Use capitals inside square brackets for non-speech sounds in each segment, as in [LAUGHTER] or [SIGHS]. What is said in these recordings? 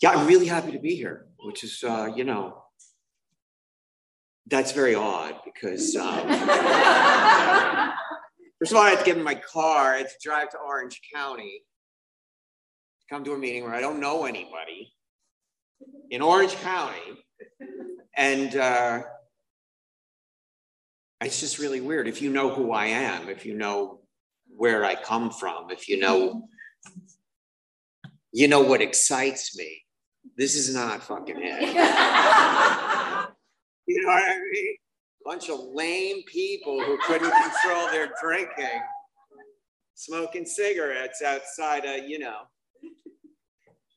Yeah, I'm really happy to be here, which is, uh, you know, that's very odd because, um, [LAUGHS] first of all, I had to get in my car, I had to drive to Orange County, come to a meeting where I don't know anybody in Orange County. And uh, it's just really weird. If you know who I am, if you know where I come from, if you know, you know what excites me, this is not fucking it. [LAUGHS] you know what I mean? Bunch of lame people who couldn't control their drinking, smoking cigarettes outside of, you know,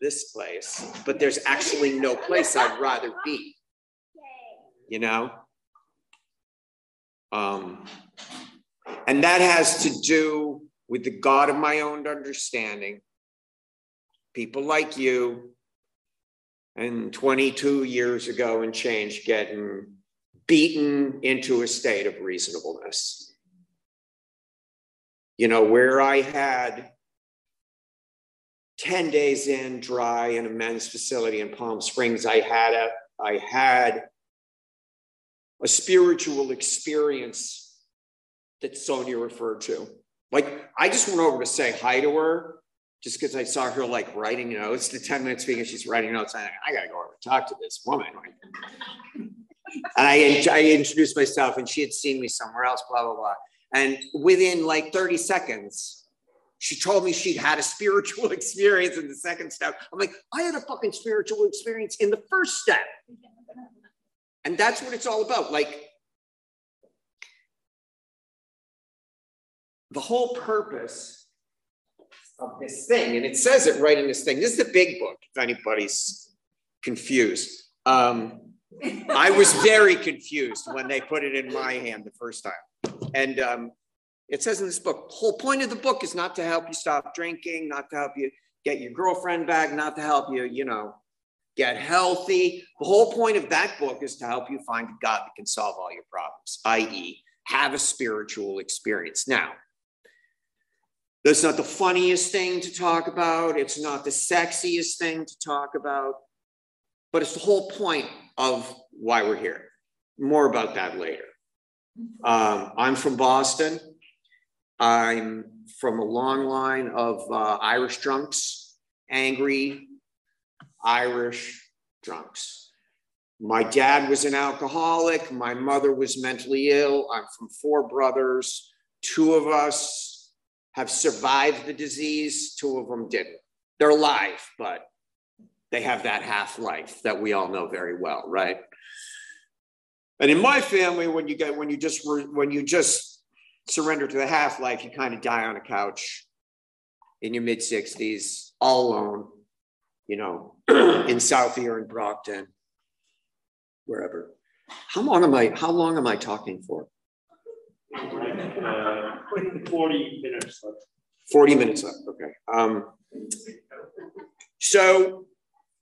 this place. But there's actually no place I'd rather be you know? Um, and that has to do with the God of my own understanding, people like you, and 22 years ago and change getting beaten into a state of reasonableness. You know, where I had 10 days in dry in a men's facility in Palm Springs, I had a I had a spiritual experience that Sonia referred to. Like, I just went over to say hi to her just because I saw her like writing notes. The 10 minutes speaking, she's writing notes. I, I got to go over and talk to this woman. and I, I introduced myself and she had seen me somewhere else, blah, blah, blah. And within like 30 seconds, she told me she'd had a spiritual [LAUGHS] experience in the second step. I'm like, I had a fucking spiritual experience in the first step. And that's what it's all about. Like the whole purpose of this thing, and it says it right in this thing. This is the big book, if anybody's confused. Um, I was very confused when they put it in my hand the first time. And um, it says in this book, the whole point of the book is not to help you stop drinking, not to help you get your girlfriend back, not to help you, you know, get healthy. The whole point of that book is to help you find a God that can solve all your problems, i.e., have a spiritual experience. Now, that's not the funniest thing to talk about. It's not the sexiest thing to talk about, but it's the whole point of why we're here. More about that later. Um, I'm from Boston. I'm from a long line of uh, Irish drunks, angry, Irish drunks. My dad was an alcoholic. My mother was mentally ill. I'm from four brothers. Two of us have survived the disease, two of them didn't. They're alive, but they have that half life that we all know very well, right? And in my family, when you get when you just when you just surrender to the half life, you kind of die on a couch in your mid 60s, all alone, you know, [CLEARS THROAT] in Southie or in Brockton, wherever. How long am I? How long am I talking for? Uh, Forty minutes left. Forty minutes left. Okay. Um, so,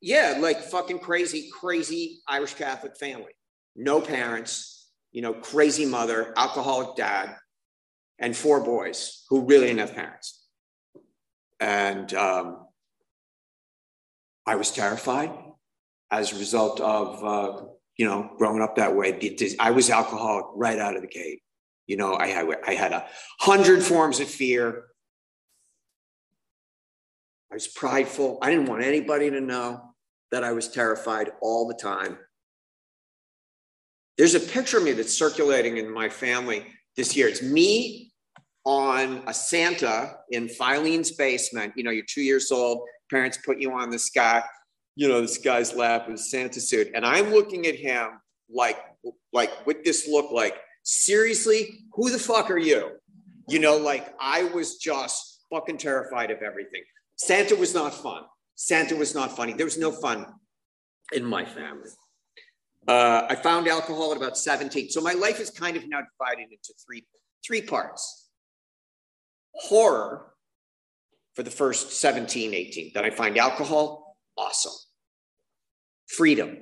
yeah, like fucking crazy, crazy Irish Catholic family. No parents. You know, crazy mother, alcoholic dad, and four boys who really didn't have parents. And um, I was terrified as a result of, uh, you know, growing up that way. I was alcoholic right out of the gate. You know, I had, I had a hundred forms of fear. I was prideful. I didn't want anybody to know that I was terrified all the time. There's a picture of me that's circulating in my family this year. It's me on a Santa in Filene's basement. You know, you're two years old, parents put you on this guy, you know, this guy's lap in Santa suit. And I'm looking at him like, like with this look like, seriously, who the fuck are you? You know, like I was just fucking terrified of everything. Santa was not fun. Santa was not funny. There was no fun in my family. Uh, I found alcohol at about 17. So my life is kind of now divided into three, three parts. Horror, for the first 17, 18. Then I find alcohol, awesome. Freedom,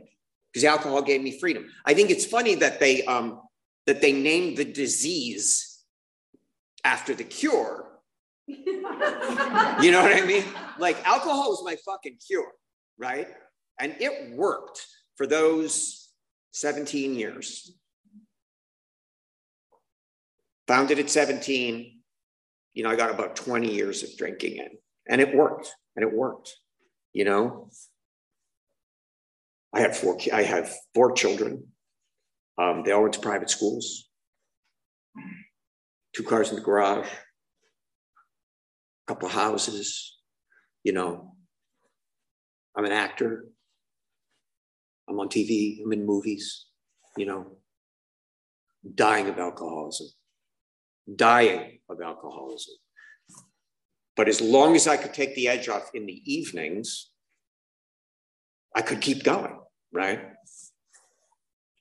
because alcohol gave me freedom. I think it's funny that they um, that they named the disease after the cure. you know what I mean? Like alcohol was my fucking cure, right? And it worked for those 17 years. Founded at 17, you know, I got about 20 years of drinking in, and it worked, and it worked, you know. I had four, I have four children. Um, they all went to private schools. Two cars in the garage, a couple of houses, you know. I'm an actor. I'm on TV, I'm in movies, you know, dying of alcoholism, dying of alcoholism. But as long as I could take the edge off in the evenings, I could keep going, right?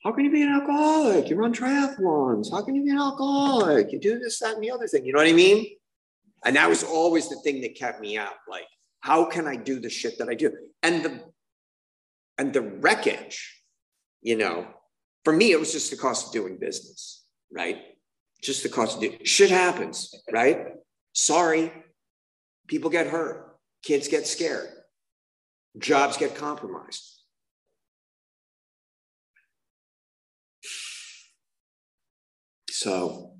How can you be an alcoholic? You run triathlons. How can you be an alcoholic? You do this, that, and the other thing. You know what I mean? And that was always the thing that kept me out. Like, how can I do the shit that I do? And the and the wreckage, you know, for me, it was just the cost of doing business, right? Just the cost of doing shit happens, right? Sorry, people get hurt, kids get scared, jobs get compromised. So,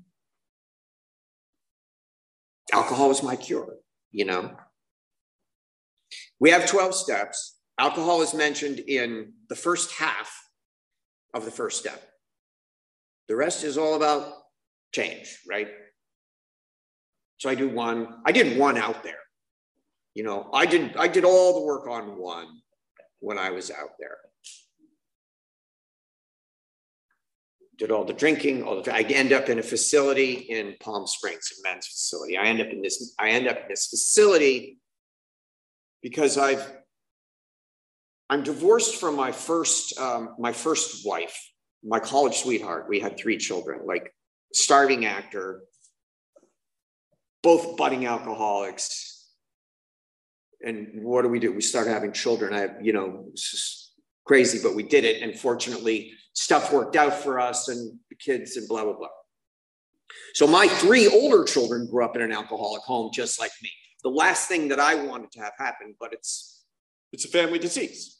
alcohol was my cure, you know. We have 12 steps. Alcohol is mentioned in the first half of the first step. The rest is all about change, right? So I do one, I did one out there. You know, I did I did all the work on one when I was out there. Did all the drinking, all the I end up in a facility in Palm Springs, a men's facility. I end up in this, I end up in this facility because I've I'm divorced from my first um, my first wife, my college sweetheart. We had three children, like starving actor, both budding alcoholics. And what do we do? We start having children. I, have you know, just crazy, but we did it. And fortunately, stuff worked out for us and the kids and blah, blah, blah. So my three older children grew up in an alcoholic home just like me. The last thing that I wanted to have happen, but it's it's a family disease.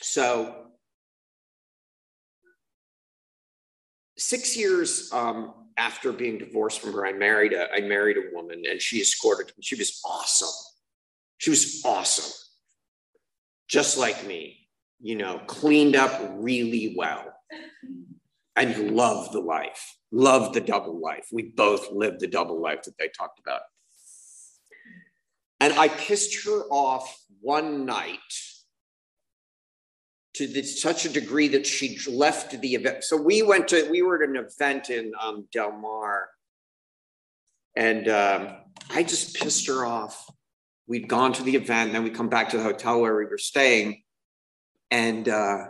So, six years um, after being divorced from her, I married a I married a woman, and she escorted me. She was awesome. She was awesome, just like me. You know, cleaned up really well, and loved the life. Loved the double life. We both lived the double life that they talked about. And I pissed her off one night to the, such a degree that she left the event. So we went to, we were at an event in um, Del Mar, and um, I just pissed her off. We'd gone to the event, then we come back to the hotel where we were staying, and uh,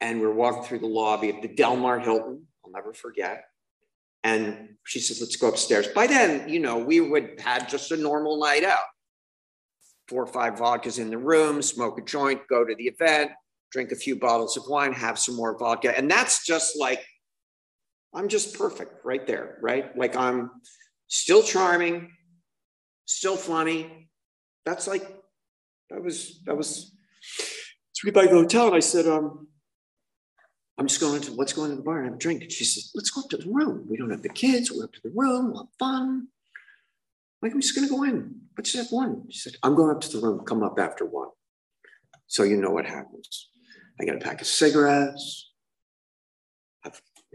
and we're walking through the lobby of the Del Mar Hilton. I'll never forget. And she says, "Let's go upstairs." By then, you know, we would had just a normal night out four or five vodkas in the room, smoke a joint, go to the event, drink a few bottles of wine, have some more vodka. And that's just like, I'm just perfect right there, right? Like I'm still charming, still funny. That's like, that was, that was, so three by the hotel. And I said, um, I'm just going to, let's go into the bar and have a drink. And she said, let's go up to the room. We don't have the kids. We're up to the room. We'll have fun. Like, I'm just going to go in. Let's just have one. She said, I'm going up to the room. Come up after one. So you know what happens. I got a pack of cigarettes,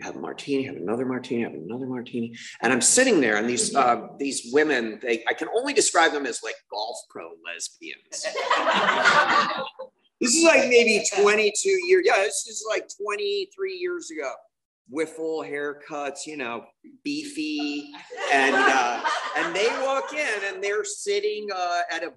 have, a martini, have another martini, have another martini. And I'm sitting there, and these uh, these women, they I can only describe them as like golf pro lesbians. this is like maybe 22 years. Yeah, this is like 23 years ago wiffle haircuts, you know, beefy, and uh, and they walk in and they're sitting uh, at a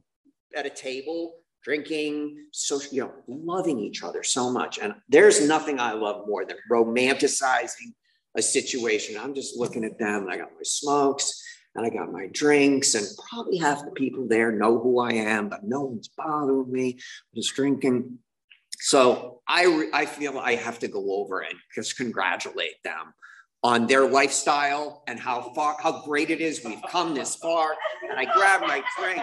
at a table drinking, so you know, loving each other so much. And there's nothing I love more than romanticizing a situation. I'm just looking at them, and I got my smokes and I got my drinks, and probably half the people there know who I am, but no one's bothering me. I'm just drinking. So I, I feel I have to go over and just congratulate them on their lifestyle and how far, how great it is we've come this far. And I grab my drink.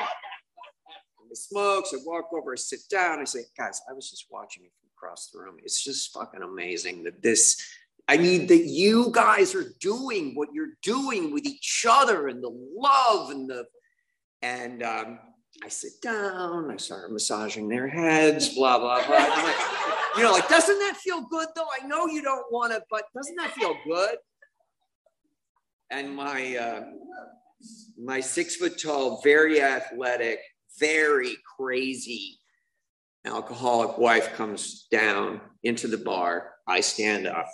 I smoke, so I walk over, I sit down, I say, guys, I was just watching you from across the room. It's just fucking amazing that this, I mean, that you guys are doing what you're doing with each other and the love and the, and um, I sit down, I start massaging their heads, blah, blah, blah. Like, you know, like, doesn't that feel good though? I know you don't want to, but doesn't that feel good? And my, uh, my six foot tall, very athletic, very crazy alcoholic wife comes down into the bar. I stand up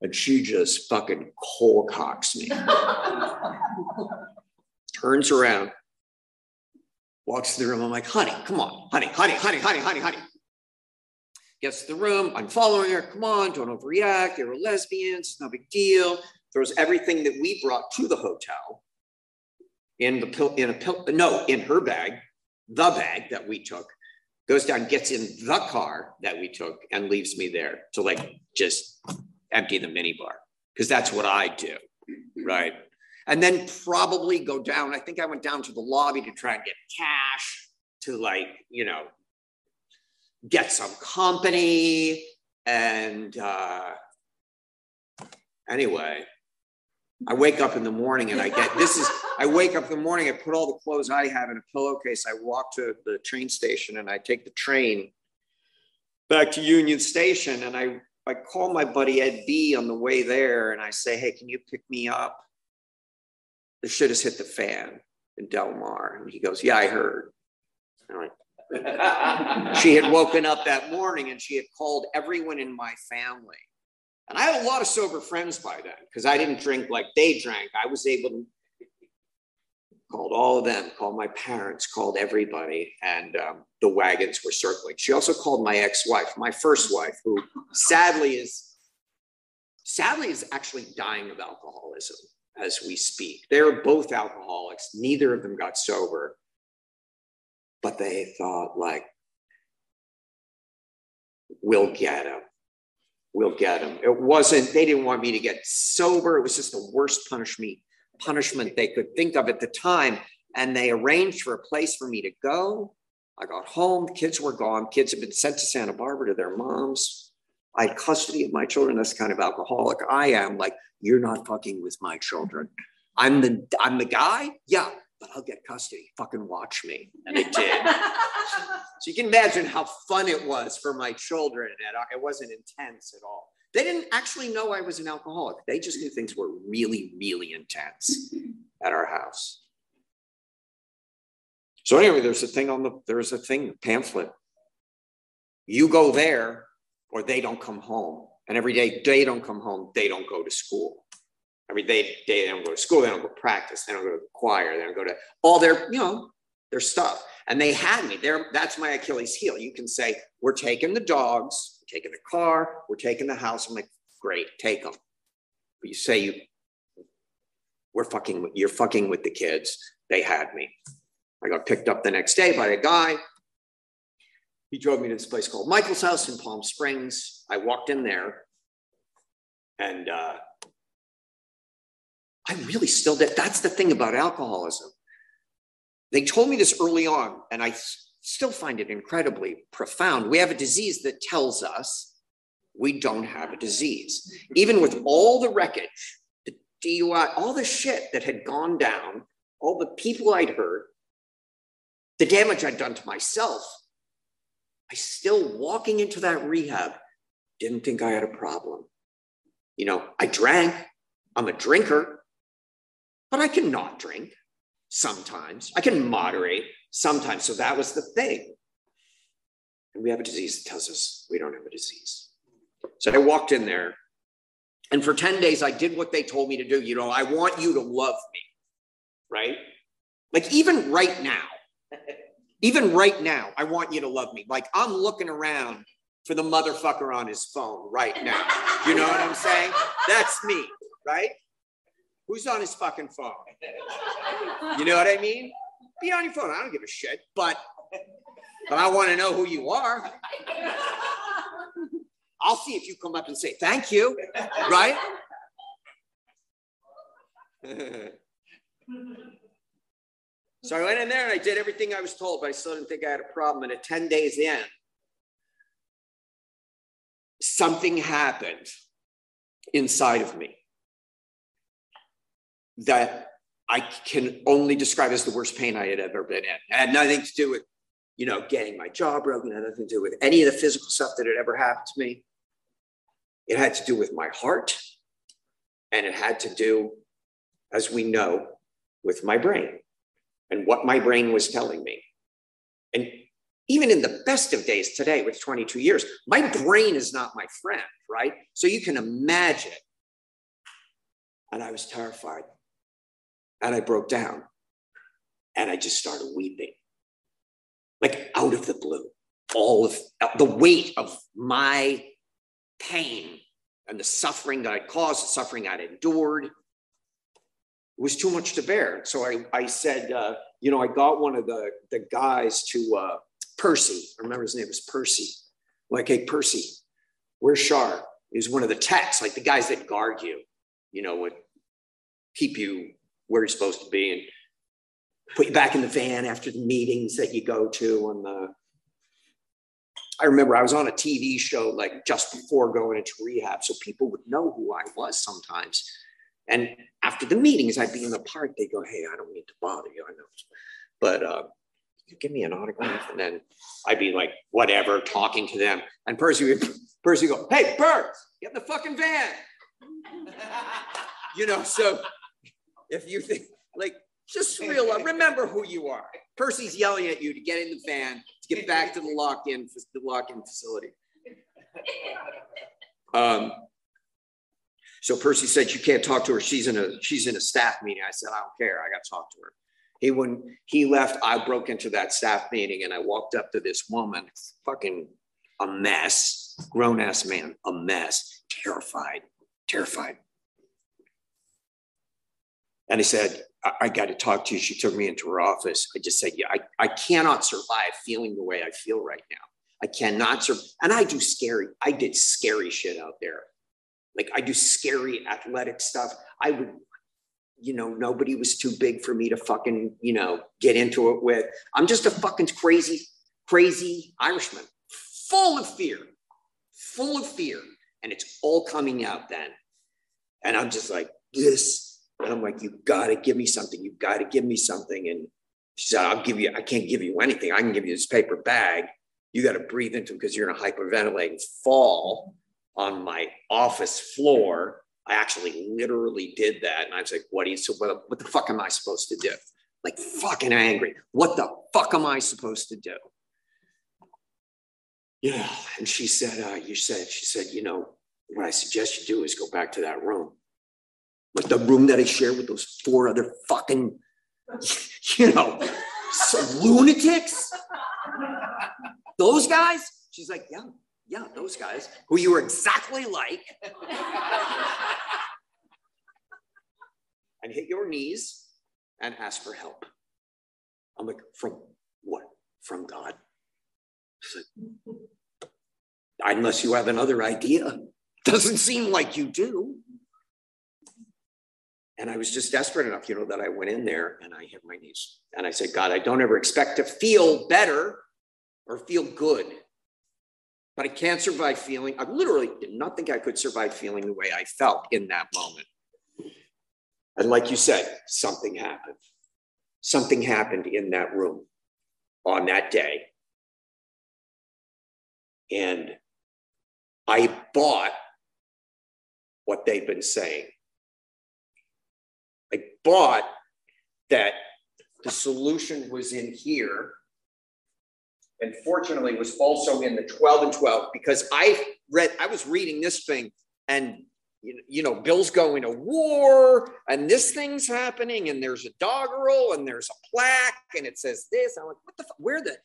and she just fucking cold cocks me. [LAUGHS] Turns around, walks to the room. I'm like, honey, come on, honey, honey, honey, honey, honey, honey. Gets to the room. I'm following her. Come on, don't overreact. They were lesbians. It's no big deal. Throws everything that we brought to the hotel in the pill, in a pill, no, in her bag, the bag that we took, goes down, gets in the car that we took, and leaves me there to like just empty the minibar because that's what I do, right? And then probably go down. I think I went down to the lobby to try and get cash to like, you know, get some company. And uh, anyway, I wake up in the morning and I get [LAUGHS] this is I wake up in the morning, I put all the clothes I have in a pillowcase. I walk to the train station and I take the train back to Union Station and I I call my buddy Ed B on the way there and I say, Hey, can you pick me up? The shit has hit the fan in Del Mar. And he goes, Yeah, I heard. [LAUGHS] She had woken up that morning and she had called everyone in my family and I had a lot of sober friends by then because I didn't drink like they drank. I was able to called all of them, called my parents, called everybody, and um, the wagons were circling. She also called my ex-wife, my first wife, who sadly is sadly is actually dying of alcoholism as we speak. They were both alcoholics. Neither of them got sober, but they thought like, "We'll get him." We'll get them. It wasn't, they didn't want me to get sober. It was just the worst punishment, punishment they could think of at the time. And they arranged for a place for me to go. I got home, kids were gone. Kids had been sent to Santa Barbara to their moms. I had custody of my children. That's kind of alcoholic I am. Like, you're not fucking with my children. I'm the I'm the guy. Yeah, but I'll get custody. Fucking watch me. And it did. [LAUGHS] so you can imagine how fun it was for my children. And it wasn't intense at all. They didn't actually know I was an alcoholic. They just knew things were really, really intense [LAUGHS] at our house. So anyway, there's a thing on the there's a thing pamphlet. You go there, or they don't come home. And every day they don't come home, they don't go to school. Day, day they, they don't go to school, they don't go practice, they don't go to the choir, they don't go to all their, you know, their stuff. And they had me there. That's my Achilles heel. You can say, we're taking the dogs, we're taking the car, we're taking the house. I'm like, great, take them. But you say you, we're fucking, you're fucking with the kids. They had me. I got picked up the next day by a guy. He drove me to this place called Michael's House in Palm Springs. I walked in there and uh, I really still did. That's the thing about alcoholism. They told me this early on, and I still find it incredibly profound. We have a disease that tells us we don't have a disease. Even with all the wreckage, the DUI, all the shit that had gone down, all the people I'd hurt, the damage I'd done to myself, I still walking into that rehab didn't think I had a problem. You know, I drank, I'm a drinker, but I can not drink sometimes. I can moderate sometimes. So that was the thing. And we have a disease that tells us we don't have a disease. So I walked in there, and for 10 days, I did what they told me to do. You know, I want you to love me, right? Like, even right now, [LAUGHS] even right now, I want you to love me. Like, I'm looking around for the motherfucker on his phone right now. You know what I'm saying? That's me, right? Who's on his fucking phone? You know what I mean? Be on your phone. I don't give a shit, but but I want to know who you are. I'll see if you come up and say thank you, right? [LAUGHS] So I went in there and I did everything I was told, but I still didn't think I had a problem. And at 10 days in, something happened inside of me that I can only describe as the worst pain I had ever been in. It had nothing to do with, you know, getting my jaw broken, it had nothing to do with any of the physical stuff that had ever happened to me. It had to do with my heart, and it had to do, as we know, with my brain and what my brain was telling me. And even in the best of days today, with 22 years, my brain is not my friend, right? So you can imagine. And I was terrified. And I broke down and I just started weeping, like out of the blue. All of the weight of my pain and the suffering that I caused, the suffering I'd endured, was too much to bear. So I, I said, uh, you know, I got one of the, the guys to uh, Percy. I remember his name was Percy. Like, hey, Percy, where's Shar? He's one of the techs, like the guys that guard you, you know, would keep you where you're supposed to be and put you back in the van after the meetings that you go to. And the, I remember I was on a TV show like just before going into rehab, so people would know who I was sometimes. And after the meetings, I'd be in the park. They go, "Hey, I don't mean to bother you, I know, but uh, give me an autograph?" And then I'd be like, "Whatever," talking to them. And Percy would, Percy would go, "Hey, Bert, get in the fucking van." [LAUGHS] you know, so if you think [LAUGHS] like just real, remember who you are. Percy's yelling at you to get in the van to get back to the lock-in the lock-in facility. Um, so Percy said, "You can't talk to her. She's in a she's in a staff meeting." I said, "I don't care. I got to talk to her." He when he left, I broke into that staff meeting and I walked up to this woman, fucking a mess, grown ass man, a mess, terrified, terrified. And I said, I, I got to talk to you. She took me into her office. I just said, Yeah, I, I cannot survive feeling the way I feel right now. I cannot survive. And I do scary, I did scary shit out there. Like I do scary athletic stuff. I would, you know, nobody was too big for me to fucking, you know, get into it with. I'm just a fucking crazy, crazy Irishman, full of fear, full of fear. And it's all coming out then. And I'm just like, this. And I'm like, you gotta give me something. You've gotta give me something. And she said, I'll give you, I can't give you anything. I can give you this paper bag. You got to breathe into it because you're in a hyperventilating fall on my office floor. I actually literally did that. And I was like, what do you, so what, what the fuck am I supposed to do? Like fucking angry. What the fuck am I supposed to do? Yeah. And she said, uh, you said, she said, you know, what I suggest you do is go back to that room. Like the room that I shared with those four other fucking, you know, lunatics. Those guys. She's like, yeah, yeah, those guys who you were exactly like. and hit your knees and ask for help. I'm like, from what? From God. She's Like, Unless you have another idea. [LAUGHS] Doesn't seem like you do. And I was just desperate enough, you know, that I went in there and I hit my knees. And I said, God, I don't ever expect to feel better or feel good but I can't survive feeling, I literally did not think I could survive feeling the way I felt in that moment. And like you said, something happened. Something happened in that room on that day. And I bought what they've been saying. I bought that the solution was in here and fortunately was also in the 12 and 12 because I read, I was reading this thing and you know, Bill's going to war and this thing's happening and there's a doggerel and there's a plaque and it says this. I'm like, what the? Where the,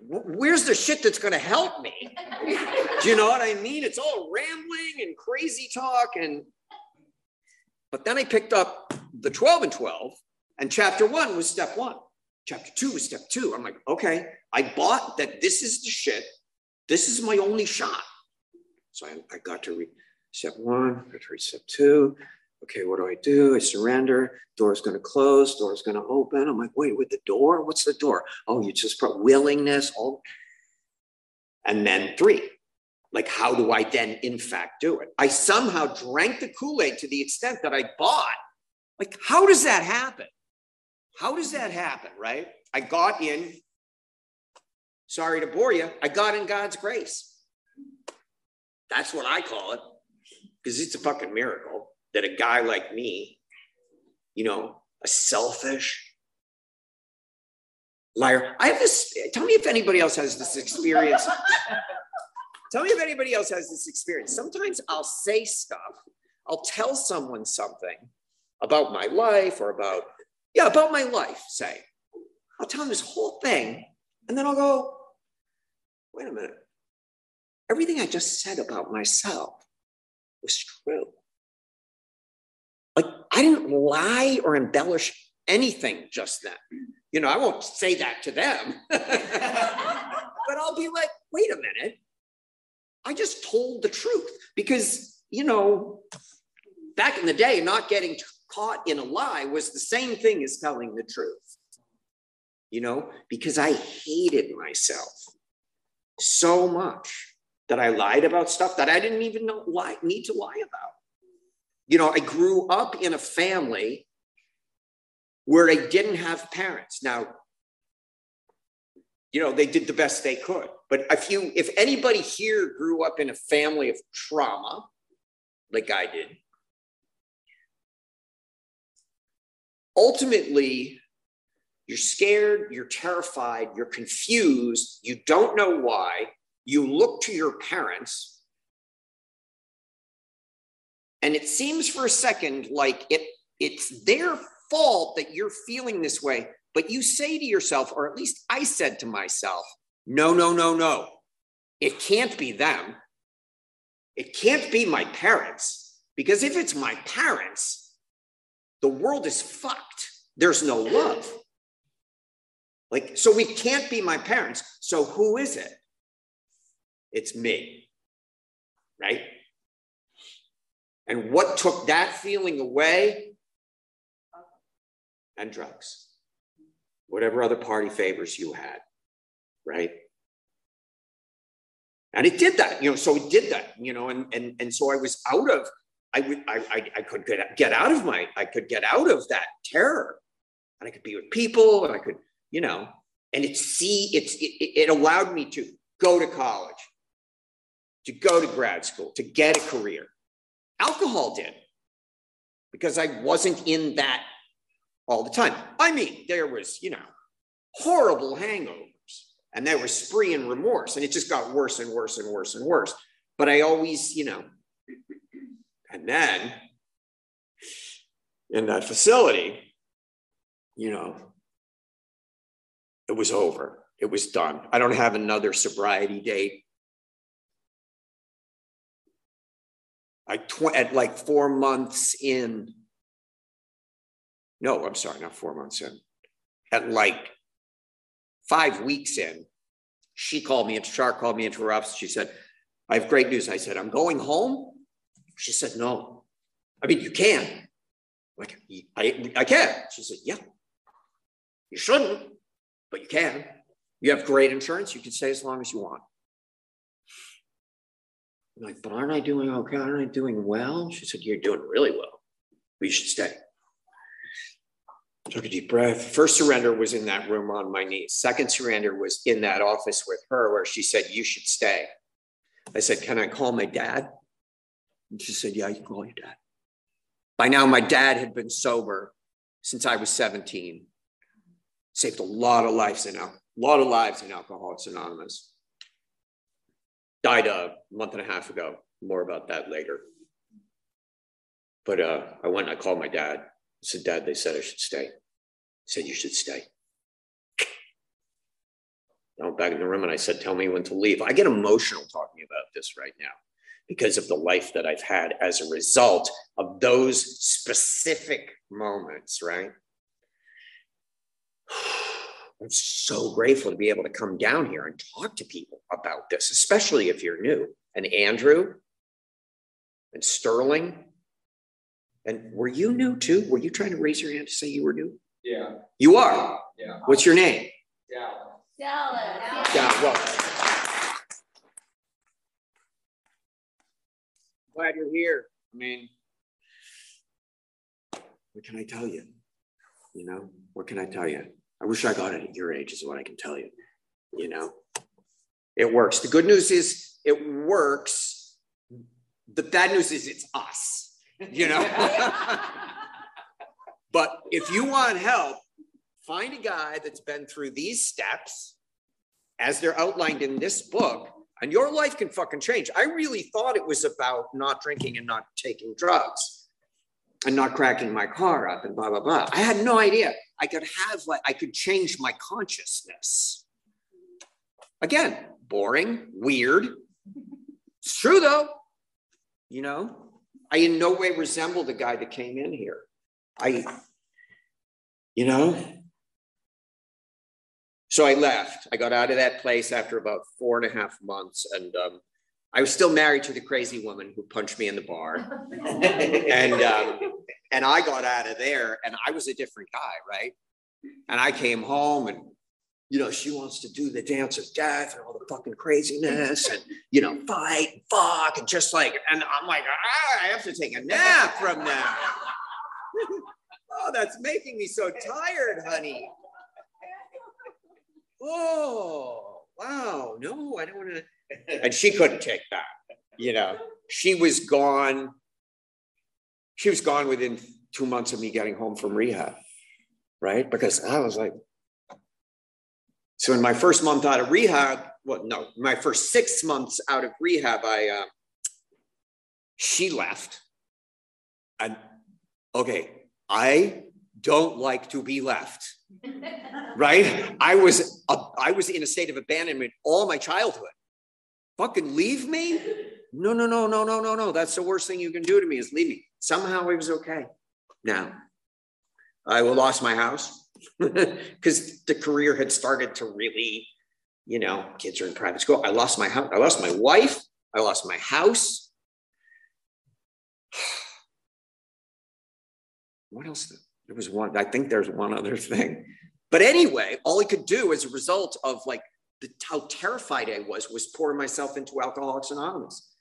where's the shit that's going to help me? [LAUGHS] Do you know what I mean? It's all rambling and crazy talk. And, but then I picked up the 12 and 12 and chapter one was step one. Chapter two was step two. I'm like, okay, I bought that this is the shit. This is my only shot. So I, I got to read step one, got to read step two, okay, what do I do? I surrender. Door's going to close. Door's going to open. I'm like, wait, with the door? What's the door? Oh, you just put willingness. All. And then three, like, how do I then, in fact, do it? I somehow drank the Kool Aid to the extent that I bought. Like, how does that happen? How does that happen, right? I got in, sorry to bore you, I got in God's grace. That's what I call it, because it's a fucking miracle that a guy like me, you know, a selfish liar. I have this, tell me if anybody else has this experience. [LAUGHS] tell me if anybody else has this experience. Sometimes I'll say stuff, I'll tell someone something about my life or about, yeah, about my life, say. I'll tell them this whole thing, and then I'll go, wait a minute. Everything I just said about myself was true. Like, I didn't lie or embellish anything just then. You know, I won't say that to them, [LAUGHS] but I'll be like, wait a minute. I just told the truth because, you know, back in the day, not getting caught in a lie was the same thing as telling the truth. You know, because I hated myself so much that I lied about stuff that I didn't even know, lie, need to lie about. You know, I grew up in a family where I didn't have parents. Now, you know, they did the best they could. But if you, if anybody here grew up in a family of trauma, like I did, ultimately, you're scared, you're terrified, you're confused, you don't know why. You look to your parents, and it seems for a second like it, it's their fault that you're feeling this way. But you say to yourself, or at least I said to myself, no, no, no, no. It can't be them. It can't be my parents. Because if it's my parents, the world is fucked. There's no love. Like, so we can't be my parents. So who is it? It's me. Right? And what took that feeling away? And drugs. Whatever other party favors you had. Right? And it did that, you know, so it did that, you know, and and and so I was out of I I, I, I could get, get out of my I could get out of that terror and I could be with people and I could, you know, and it's see, it's it, it allowed me to go to college, to go to grad school, to get a career. Alcohol did because I wasn't in that all the time. I mean, there was, you know, horrible hangovers and there was spree and remorse, and it just got worse and worse and worse and worse. But I always, you know, and then in that facility, you know, it was over. It was done. I don't have another sobriety date. I tw- at like four months in. No, I'm sorry, not four months in. At like five weeks in, she called me, and Char called me into her office. She said, I have great news. I said, I'm going home. She said, No. I mean, you can. Like, I, I can. She said, Yeah. You shouldn't, but you can. You have great insurance. You can stay as long as you want. I'm like, but aren't I doing okay? Aren't I doing well? She said, You're doing really well. We should stay. Took a deep breath. First surrender was in that room on my knees. Second surrender was in that office with her where she said, You should stay. I said, Can I call my dad? And she said, Yeah, you can call your dad. By now, my dad had been sober since I was 17. Saved a lot of lives in a lot of lives in Alcoholics Anonymous. Died a month and a half ago. More about that later. But uh, I went and I called my dad. I said, Dad, they said I should stay. Said, You should stay. I went back in the room and I said, Tell me when to leave. I get emotional talking about this right now because of the life that I've had as a result of those specific moments, right? [SIGHS] I'm so grateful to be able to come down here and talk to people about this, especially if you're new. And Andrew and Sterling And were you new too? Were you trying to raise your hand to say you were new? Yeah, You are. yeah, What's your name? yeah. Dallas. Yeah, well. Glad you're here. I mean, what can I tell you? You know, what can I tell you? I wish I got it at your age, is what I can tell you. You know, it works. The good news is it works. The bad news is it's us, you know? [LAUGHS] but if you want help, find a guy that's been through these steps as they're outlined in this book, and your life can fucking change. I really thought it was about not drinking and not taking drugs and not cracking my car up and blah, blah, blah. I had no idea. I could have, like, I could change my consciousness. Again, boring, weird. It's true though. You know, I in no way resemble the guy that came in here. I, you know, so I left. I got out of that place after about four and a half months, and um, I was still married to the crazy woman who punched me in the bar. [LAUGHS] and um, and I got out of there, and I was a different guy, right? And I came home, and you know, she wants to do the dance of death and all the fucking craziness, and you know, fight, and fuck, and just like, and I'm like, ah, I have to take a nap from now. [LAUGHS] oh, that's making me so tired, honey. Oh, wow. No, I don't want to. And she couldn't take that. You know, she was gone. She was gone within two months of me getting home from rehab, right? Because I was like, so in my first month out of rehab, well, no, my first six months out of rehab, I, uh, she left. And okay, I don't like to be left right? I was a, I was in a state of abandonment all my childhood. Fucking leave me? No, no, no, no, no, no, no. That's the worst thing you can do to me is leave me. Somehow I was okay. Now, I lost my house [LAUGHS] because the career had started to really, you know, kids are in private school. I lost my house. I lost my wife. I lost my house. [SIGHS] What else? There was one, I think there's one other [LAUGHS] thing. But anyway, all I could do as a result of like the, how terrified I was, was pouring myself into Alcoholics Anonymous.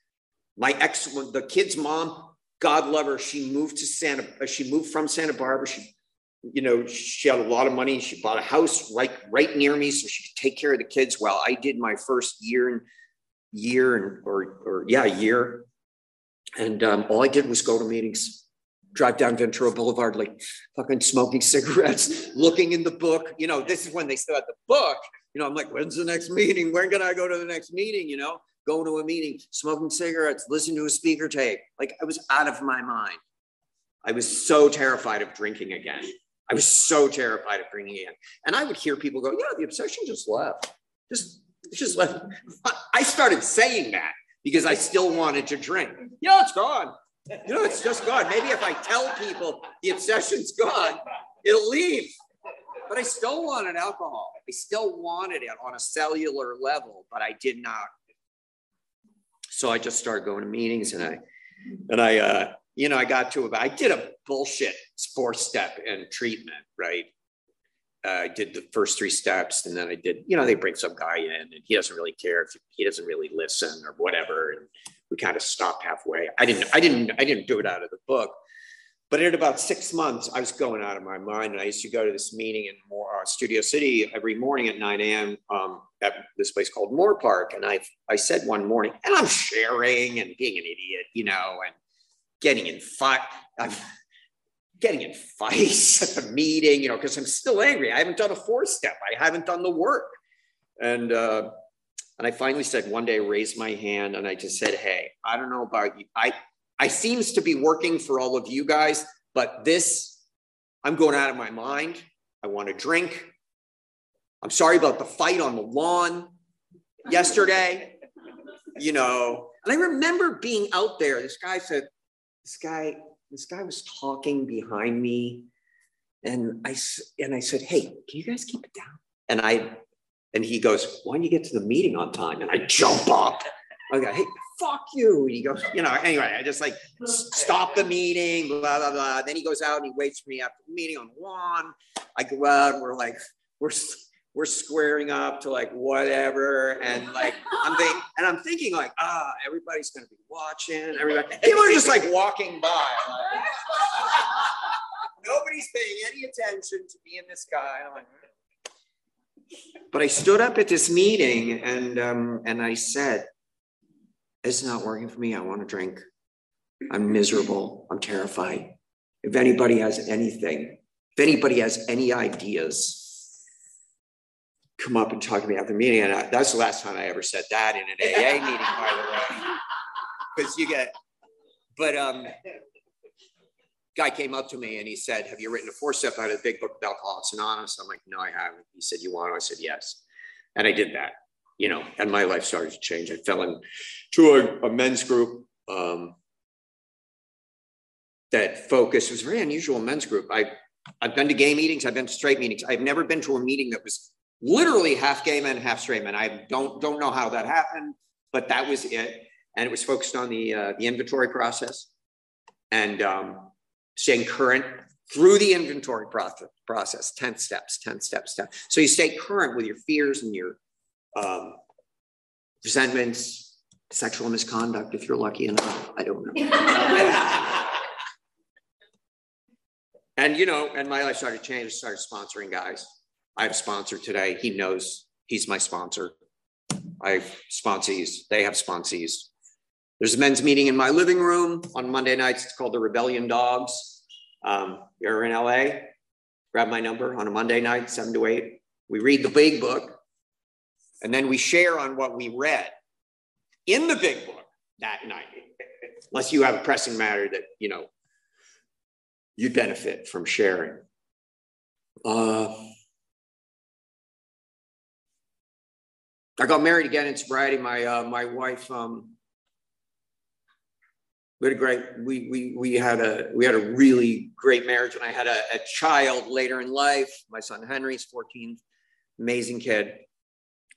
My ex, the kid's mom, God love her, she moved to Santa, uh, she moved from Santa Barbara. She, you know, she had a lot of money. She bought a house right, right near me so she could take care of the kids while I did my first year and year and or or yeah, year. And um, all I did was go to meetings drive down Ventura Boulevard, like fucking smoking cigarettes, [LAUGHS] looking in the book. You know, this is when they still had the book. You know, I'm like, when's the next meeting? When can I go to the next meeting? You know, going to a meeting, smoking cigarettes, listening to a speaker tape. Like I was out of my mind. I was so terrified of drinking again. I was so terrified of drinking again. And I would hear people go, yeah, the obsession just left. Just, just left. [LAUGHS] I started saying that because I still wanted to drink. Yeah, it's gone. You know, it's just gone. Maybe if I tell people the obsession's gone, it'll leave. But I still wanted alcohol. I still wanted it on a cellular level, but I did not. So I just started going to meetings and I, and I, uh, you know, I got to about, I did a bullshit four step and treatment, right? Uh, I did the first three steps and then I did, you know, they bring some guy in and he doesn't really care if he doesn't really listen or whatever. And we kind of stopped halfway. I didn't, I didn't, I didn't do it out of the book. But in about six months, I was going out of my mind. And I used to go to this meeting in Moore, uh, Studio City every morning at 9 a.m. Um, at this place called Moore Park. And I, I said one morning, and I'm sharing and being an idiot, you know, and getting in fight. I'm getting in fights at the meeting, you know, because I'm still angry. I haven't done a four step. I haven't done the work. And uh, and I finally said one day, I raised my hand and I just said, Hey, I don't know about you. I, I seems to be working for all of you guys, but this, I'm going out of my mind. I want to drink. I'm sorry about the fight on the lawn [LAUGHS] yesterday, you know. And I remember being out there. This guy said, this guy, this guy was talking behind me. And I, and I said, Hey, can you guys keep it down? And I and he goes, Why don't you get to the meeting on time? And I jump up. I go, Hey, fuck you. And he goes, you know, anyway, I just like stop the meeting, blah, blah, blah. Then he goes out and he waits for me after the meeting on lawn. I go out and we're like, we're we're squaring up to like whatever. And like I'm thinking, and I'm thinking like, ah, everybody's gonna be watching. Everybody, people are just like walking by. Like, [LAUGHS] nobody's paying any attention to me and this guy. I'm like, but I stood up at this meeting and um, and I said, "It's not working for me. I want to drink. I'm miserable. I'm terrified. If anybody has anything, if anybody has any ideas." Come up and talk to me after the meeting. And I, that's the last time I ever said that in an AA meeting, by the way. Because you get, but um, guy came up to me and he said, Have you written a four step out of the big book of Alcoholics Anonymous? I'm like, No, I haven't. He said, You want to? I said, Yes. And I did that, you know, and my life started to change. I fell into a, a men's group um, that focused, it was a very unusual men's group. I, I've been to gay meetings, I've been to straight meetings. I've never been to a meeting that was literally half gay men, half straight men. I don't, don't know how that happened, but that was it. And it was focused on the, uh, the inventory process. And um, staying current through the inventory process, process 10 steps, 10 steps, 10. So you stay current with your fears and your um, resentments, sexual misconduct, if you're lucky enough. I don't know. [LAUGHS] and, you know, and my life started changing, started sponsoring guys. I have a sponsor today. He knows he's my sponsor. I have sponsees. They have sponsees. There's a men's meeting in my living room on Monday nights. It's called the Rebellion Dogs. Um, you're in LA, grab my number on a Monday night, seven to eight. We read the big book, and then we share on what we read in the big book that night. [LAUGHS] Unless you have a pressing matter that you know you benefit from sharing. Uh, I got married again in sobriety. My uh, my wife um, we had a great we we we had a we had a really great marriage and i had a, a child later in life. My son henry's 14 amazing kid.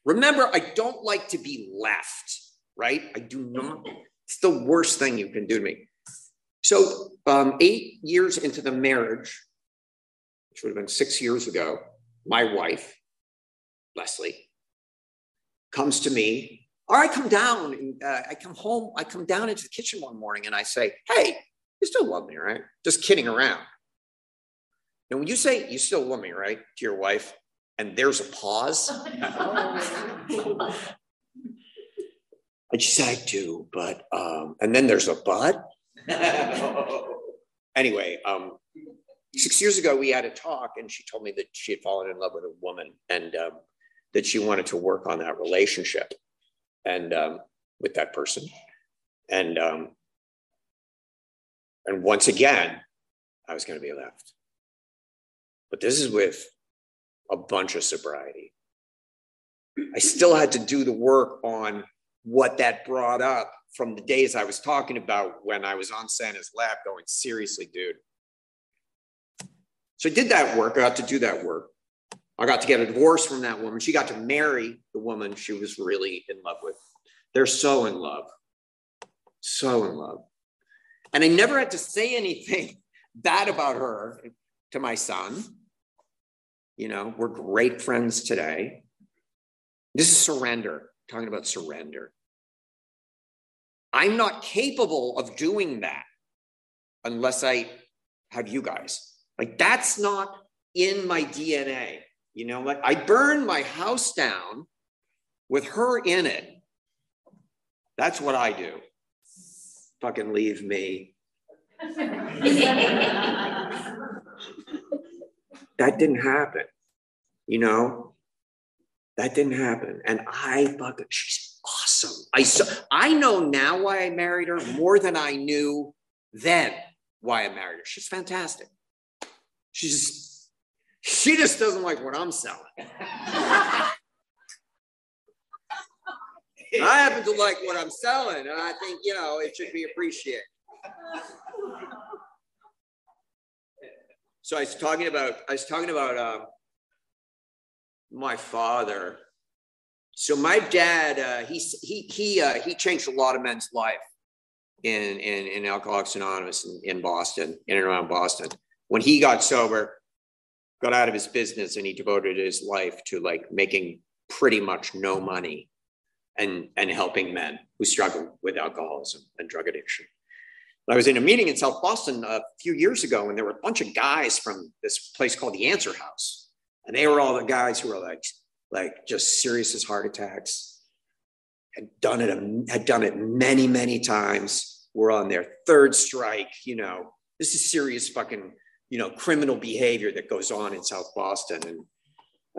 Remember i don't like to be left right? I do not. It's the worst thing you can do to me. So um, eight years into the marriage which would have been six years ago my wife leslie comes to me or I come down and uh, I come home, I come down into the kitchen one morning and I say, Hey, you still love me, right? Just kidding around. And when you say you still love me, right, to your wife, and there's a pause, [LAUGHS] and she said, I do, but, um, and then there's a but. [LAUGHS] anyway, um, six years ago, we had a talk, and she told me that she had fallen in love with a woman and um, that she wanted to work on that relationship and um, with that person. And um, and once again, I was going to be left. But this is with a bunch of sobriety. I still had to do the work on what that brought up from the days I was talking about when I was on Santa's lap going, seriously, dude. So I did that work. I got to do that work. I got to get a divorce from that woman. She got to marry the woman she was really in love with. They're so in love, so in love. And I never had to say anything [LAUGHS] bad about her to my son. You know, we're great friends today. This is surrender, talking about surrender. I'm not capable of doing that unless I have you guys. Like, that's not in my DNA. You know, like I burned my house down with her in it. That's what I do. Fucking leave me. that didn't happen. You know, that didn't happen. And I fucking, she's awesome. I so I know now why I married her more than I knew then why I married her. She's fantastic. She's she just doesn't like what I'm selling. I happen to like what I'm selling, and I think you know it should be appreciated. So I was talking about I was talking about uh, my father so my dad, uh, he he he uh, he changed a lot of men's life in in in Alcoholics Anonymous in, in Boston, in and around Boston. When he got sober, got out of his business, and he devoted his life to like making pretty much no money and and helping men who struggle with alcoholism and drug addiction. I was in a meeting in South Boston a few years ago, and there were a bunch of guys from this place called the Answer House, and they were all the guys who were like, like just serious as heart attacks, had done it, had done it many, many times. Were on their third strike. You know, this is serious fucking, you know, criminal behavior that goes on in South Boston, and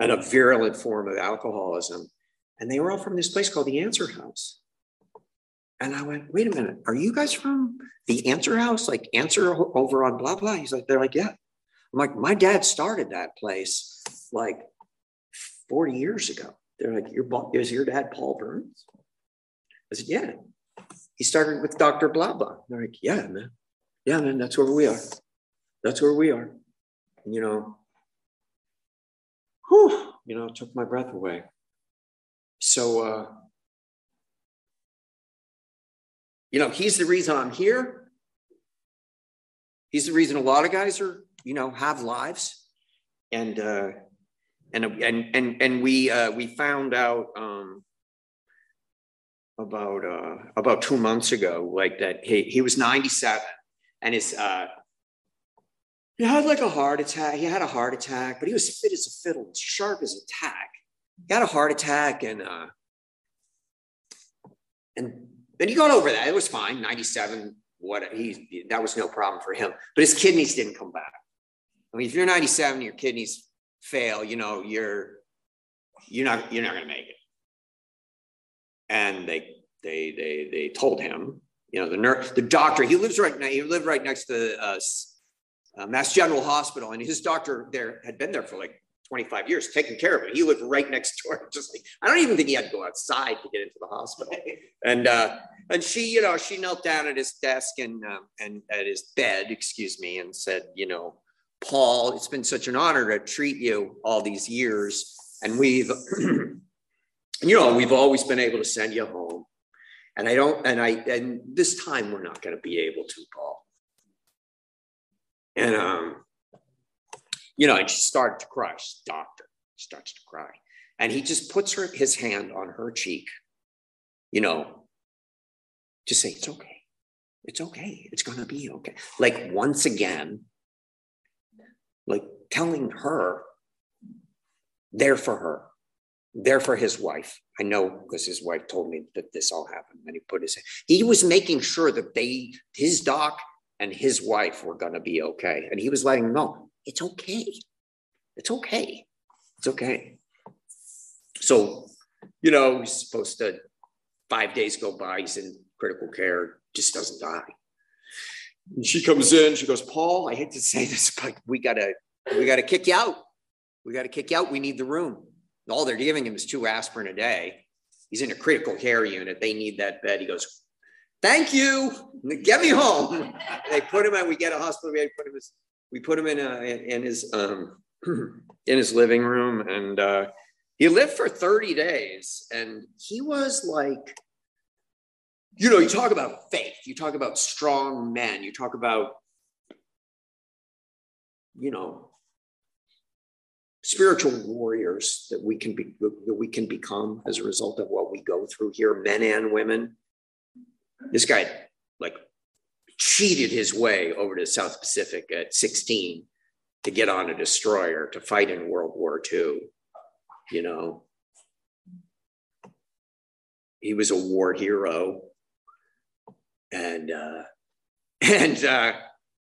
and a virulent form of alcoholism. And they were all from this place called the Answer House. And I went, wait a minute, are you guys from the answer house? Like answer over on blah blah? He's like, they're like, yeah. I'm like, my dad started that place like 40 years ago. They're like, your is your dad Paul Burns? I said, yeah. He started with Dr. Blah blah. They're like, yeah, man. Yeah, man, that's where we are. That's where we are. You know, whew, you know, took my breath away. So uh you know, he's the reason I'm here. He's the reason a lot of guys are, you know, have lives. And uh and and and and we uh we found out um about uh about two months ago, like that he he was 97 and his uh he had like a heart attack. He had a heart attack, but he was fit as a fiddle, sharp as a tack. He had a heart attack and uh and then he got over that. It was fine. 97, what he that was no problem for him. But his kidneys didn't come back. I mean, if you're 97, your kidneys fail, you know, you're you're not you're not gonna make it. And they they they they told him, you know, the nurse, the doctor, he lives right now, he lived right next to uh, uh, Mass General Hospital, and his doctor there had been there for like 25 years taking care of him. He lived right next door. [LAUGHS] Just like I don't even think he had to go outside to get into the hospital. [LAUGHS] And uh, and she, you know, she knelt down at his desk and um, and at his bed, excuse me, and said, you know, Paul, it's been such an honor to treat you all these years, and we've, [CLEARS THROAT] you know, we've always been able to send you home. And I don't, and I, and this time we're not going to be able to, Paul. And um, you know, and she started to cry. She stopped her. She starts to cry. And he just puts her his hand on her cheek, you know, to say, it's okay. It's okay. It's gonna be okay. Like once again, like telling her, there for her, there for his wife. I know because his wife told me that this all happened. And he put his he was making sure that they, his doc and his wife were gonna be okay. And he was letting them know it's okay. It's okay. It's okay. So, you know, he's supposed to, five days go by, he's in critical care, just doesn't die. And she comes in, she goes, Paul, I hate to say this, but we gotta, we gotta kick you out. We gotta kick you out. We need the room. All they're giving him is two aspirin a day. He's in a critical care unit. They need that bed. He goes, Thank you. Get me home. they put him in, we get a hospital bed, put him we put him in a, in his um, [CLEARS THROAT] in his living room, and uh, he lived for 30 days, and he was like, you know, you talk about faith, you talk about strong men, you talk about, you know, spiritual warriors that we can be that we can become as a result of what we go through here, men and women. This guy like cheated his way over to the South Pacific at 16 to get on a destroyer to fight in World War II. You know, he was a war hero, and uh, [LAUGHS] and uh,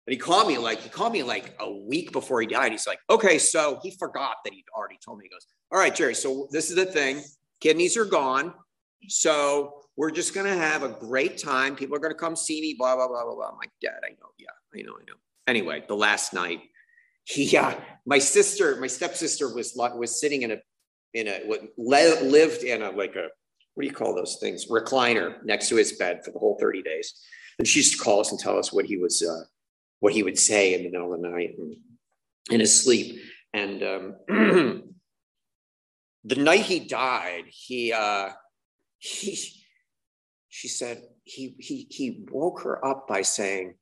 and he called me like he called me like a week before he died. He's like, okay, so he forgot that he'd already told me. He goes, all right, Jerry. So this is the thing: kidneys are gone. So we're just going to have a great time. People are going to come see me, blah, blah, blah, blah, blah. I'm like, Dad, I know. Yeah, I know, I know. Anyway, the last night, he, uh, my sister, my stepsister was, was sitting in a, in a, what lived in a, like a, what do you call those things? Recliner next to his bed for the whole 30 days. And she used to call us and tell us what he was, uh, what he would say in the middle of the night and in his sleep. And um, [CLEARS THROAT] the night he died, he uh he she said he he he woke her up by saying,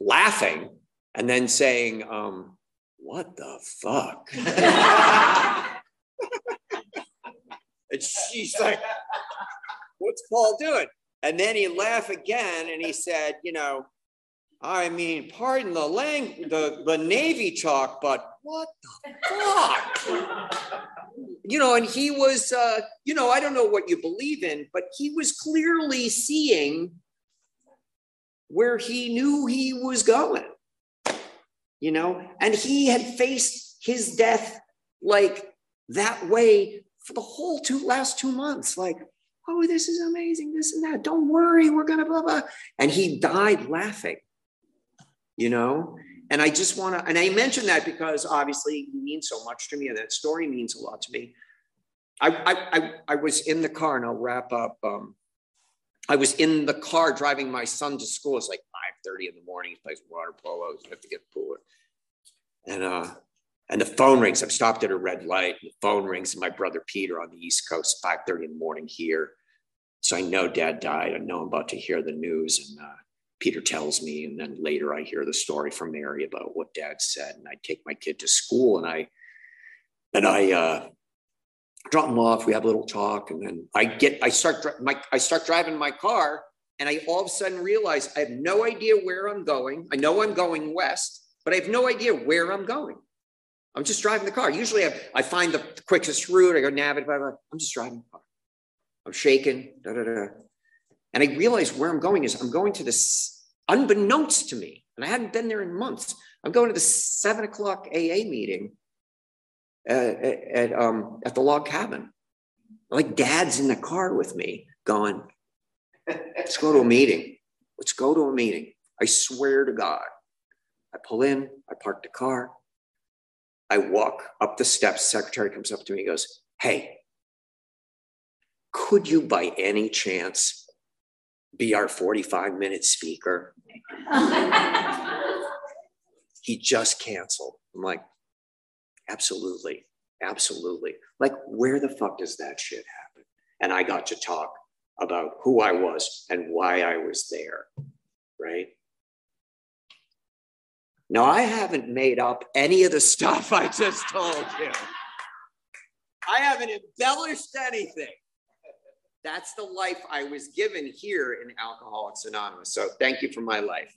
laughing, and then saying, um, what the fuck? [LAUGHS] and she's like, what's Paul doing? And then he laughed again and he said, you know, I mean, pardon the lang the, the Navy talk, but what the fuck? you know, and he was, uh, you know, I don't know what you believe in, but he was clearly seeing where he knew he was going, you know, and he had faced his death like that way for the whole two last two months. Like, oh, this is amazing, this and that. Don't worry, we're gonna blah blah. And he died laughing, you know. And I just want to, and I mention that because obviously he means so much to me, and that story means a lot to me. I I I, I was in the car, and I'll wrap up. Um, I was in the car driving my son to school. It's like 5:30 in the morning. He plays water polo. He have to get pool. And uh, and the phone rings. I'm stopped at a red light. And the phone rings, and my brother Peter on the East Coast, 5:30 in the morning here. So I know Dad died. I know I'm about to hear the news, and uh, Peter tells me, and then later I hear the story from Mary about what Dad said, and I take my kid to school, and I and I uh, drop him off. We have a little talk, and then I get I start my I start driving my car, and I all of a sudden realize I have no idea where I'm going. I know I'm going west, but I have no idea where I'm going. I'm just driving the car. Usually I, I find the quickest route. I go navigate. Blah, blah. I'm just driving the car. I'm shaking. Da, da, da. And I realized where I'm going is I'm going to this, unbeknownst to me, and I hadn't been there in months. I'm going to the seven o'clock AA meeting at, at, um, at the log cabin. Like dad's in the car with me going, let's go to a meeting. Let's go to a meeting. I swear to God. I pull in, I park the car, I walk up the steps. Secretary comes up to me and goes, Hey, could you by any chance be our 45 minute speaker? [LAUGHS] he just canceled. I'm like, Absolutely. Absolutely. Like, where the fuck does that shit happen? And I got to talk about who I was and why I was there. Right. Now, I haven't made up any of the stuff I just told you. I haven't embellished anything. That's the life I was given here in Alcoholics Anonymous. So thank you for my life.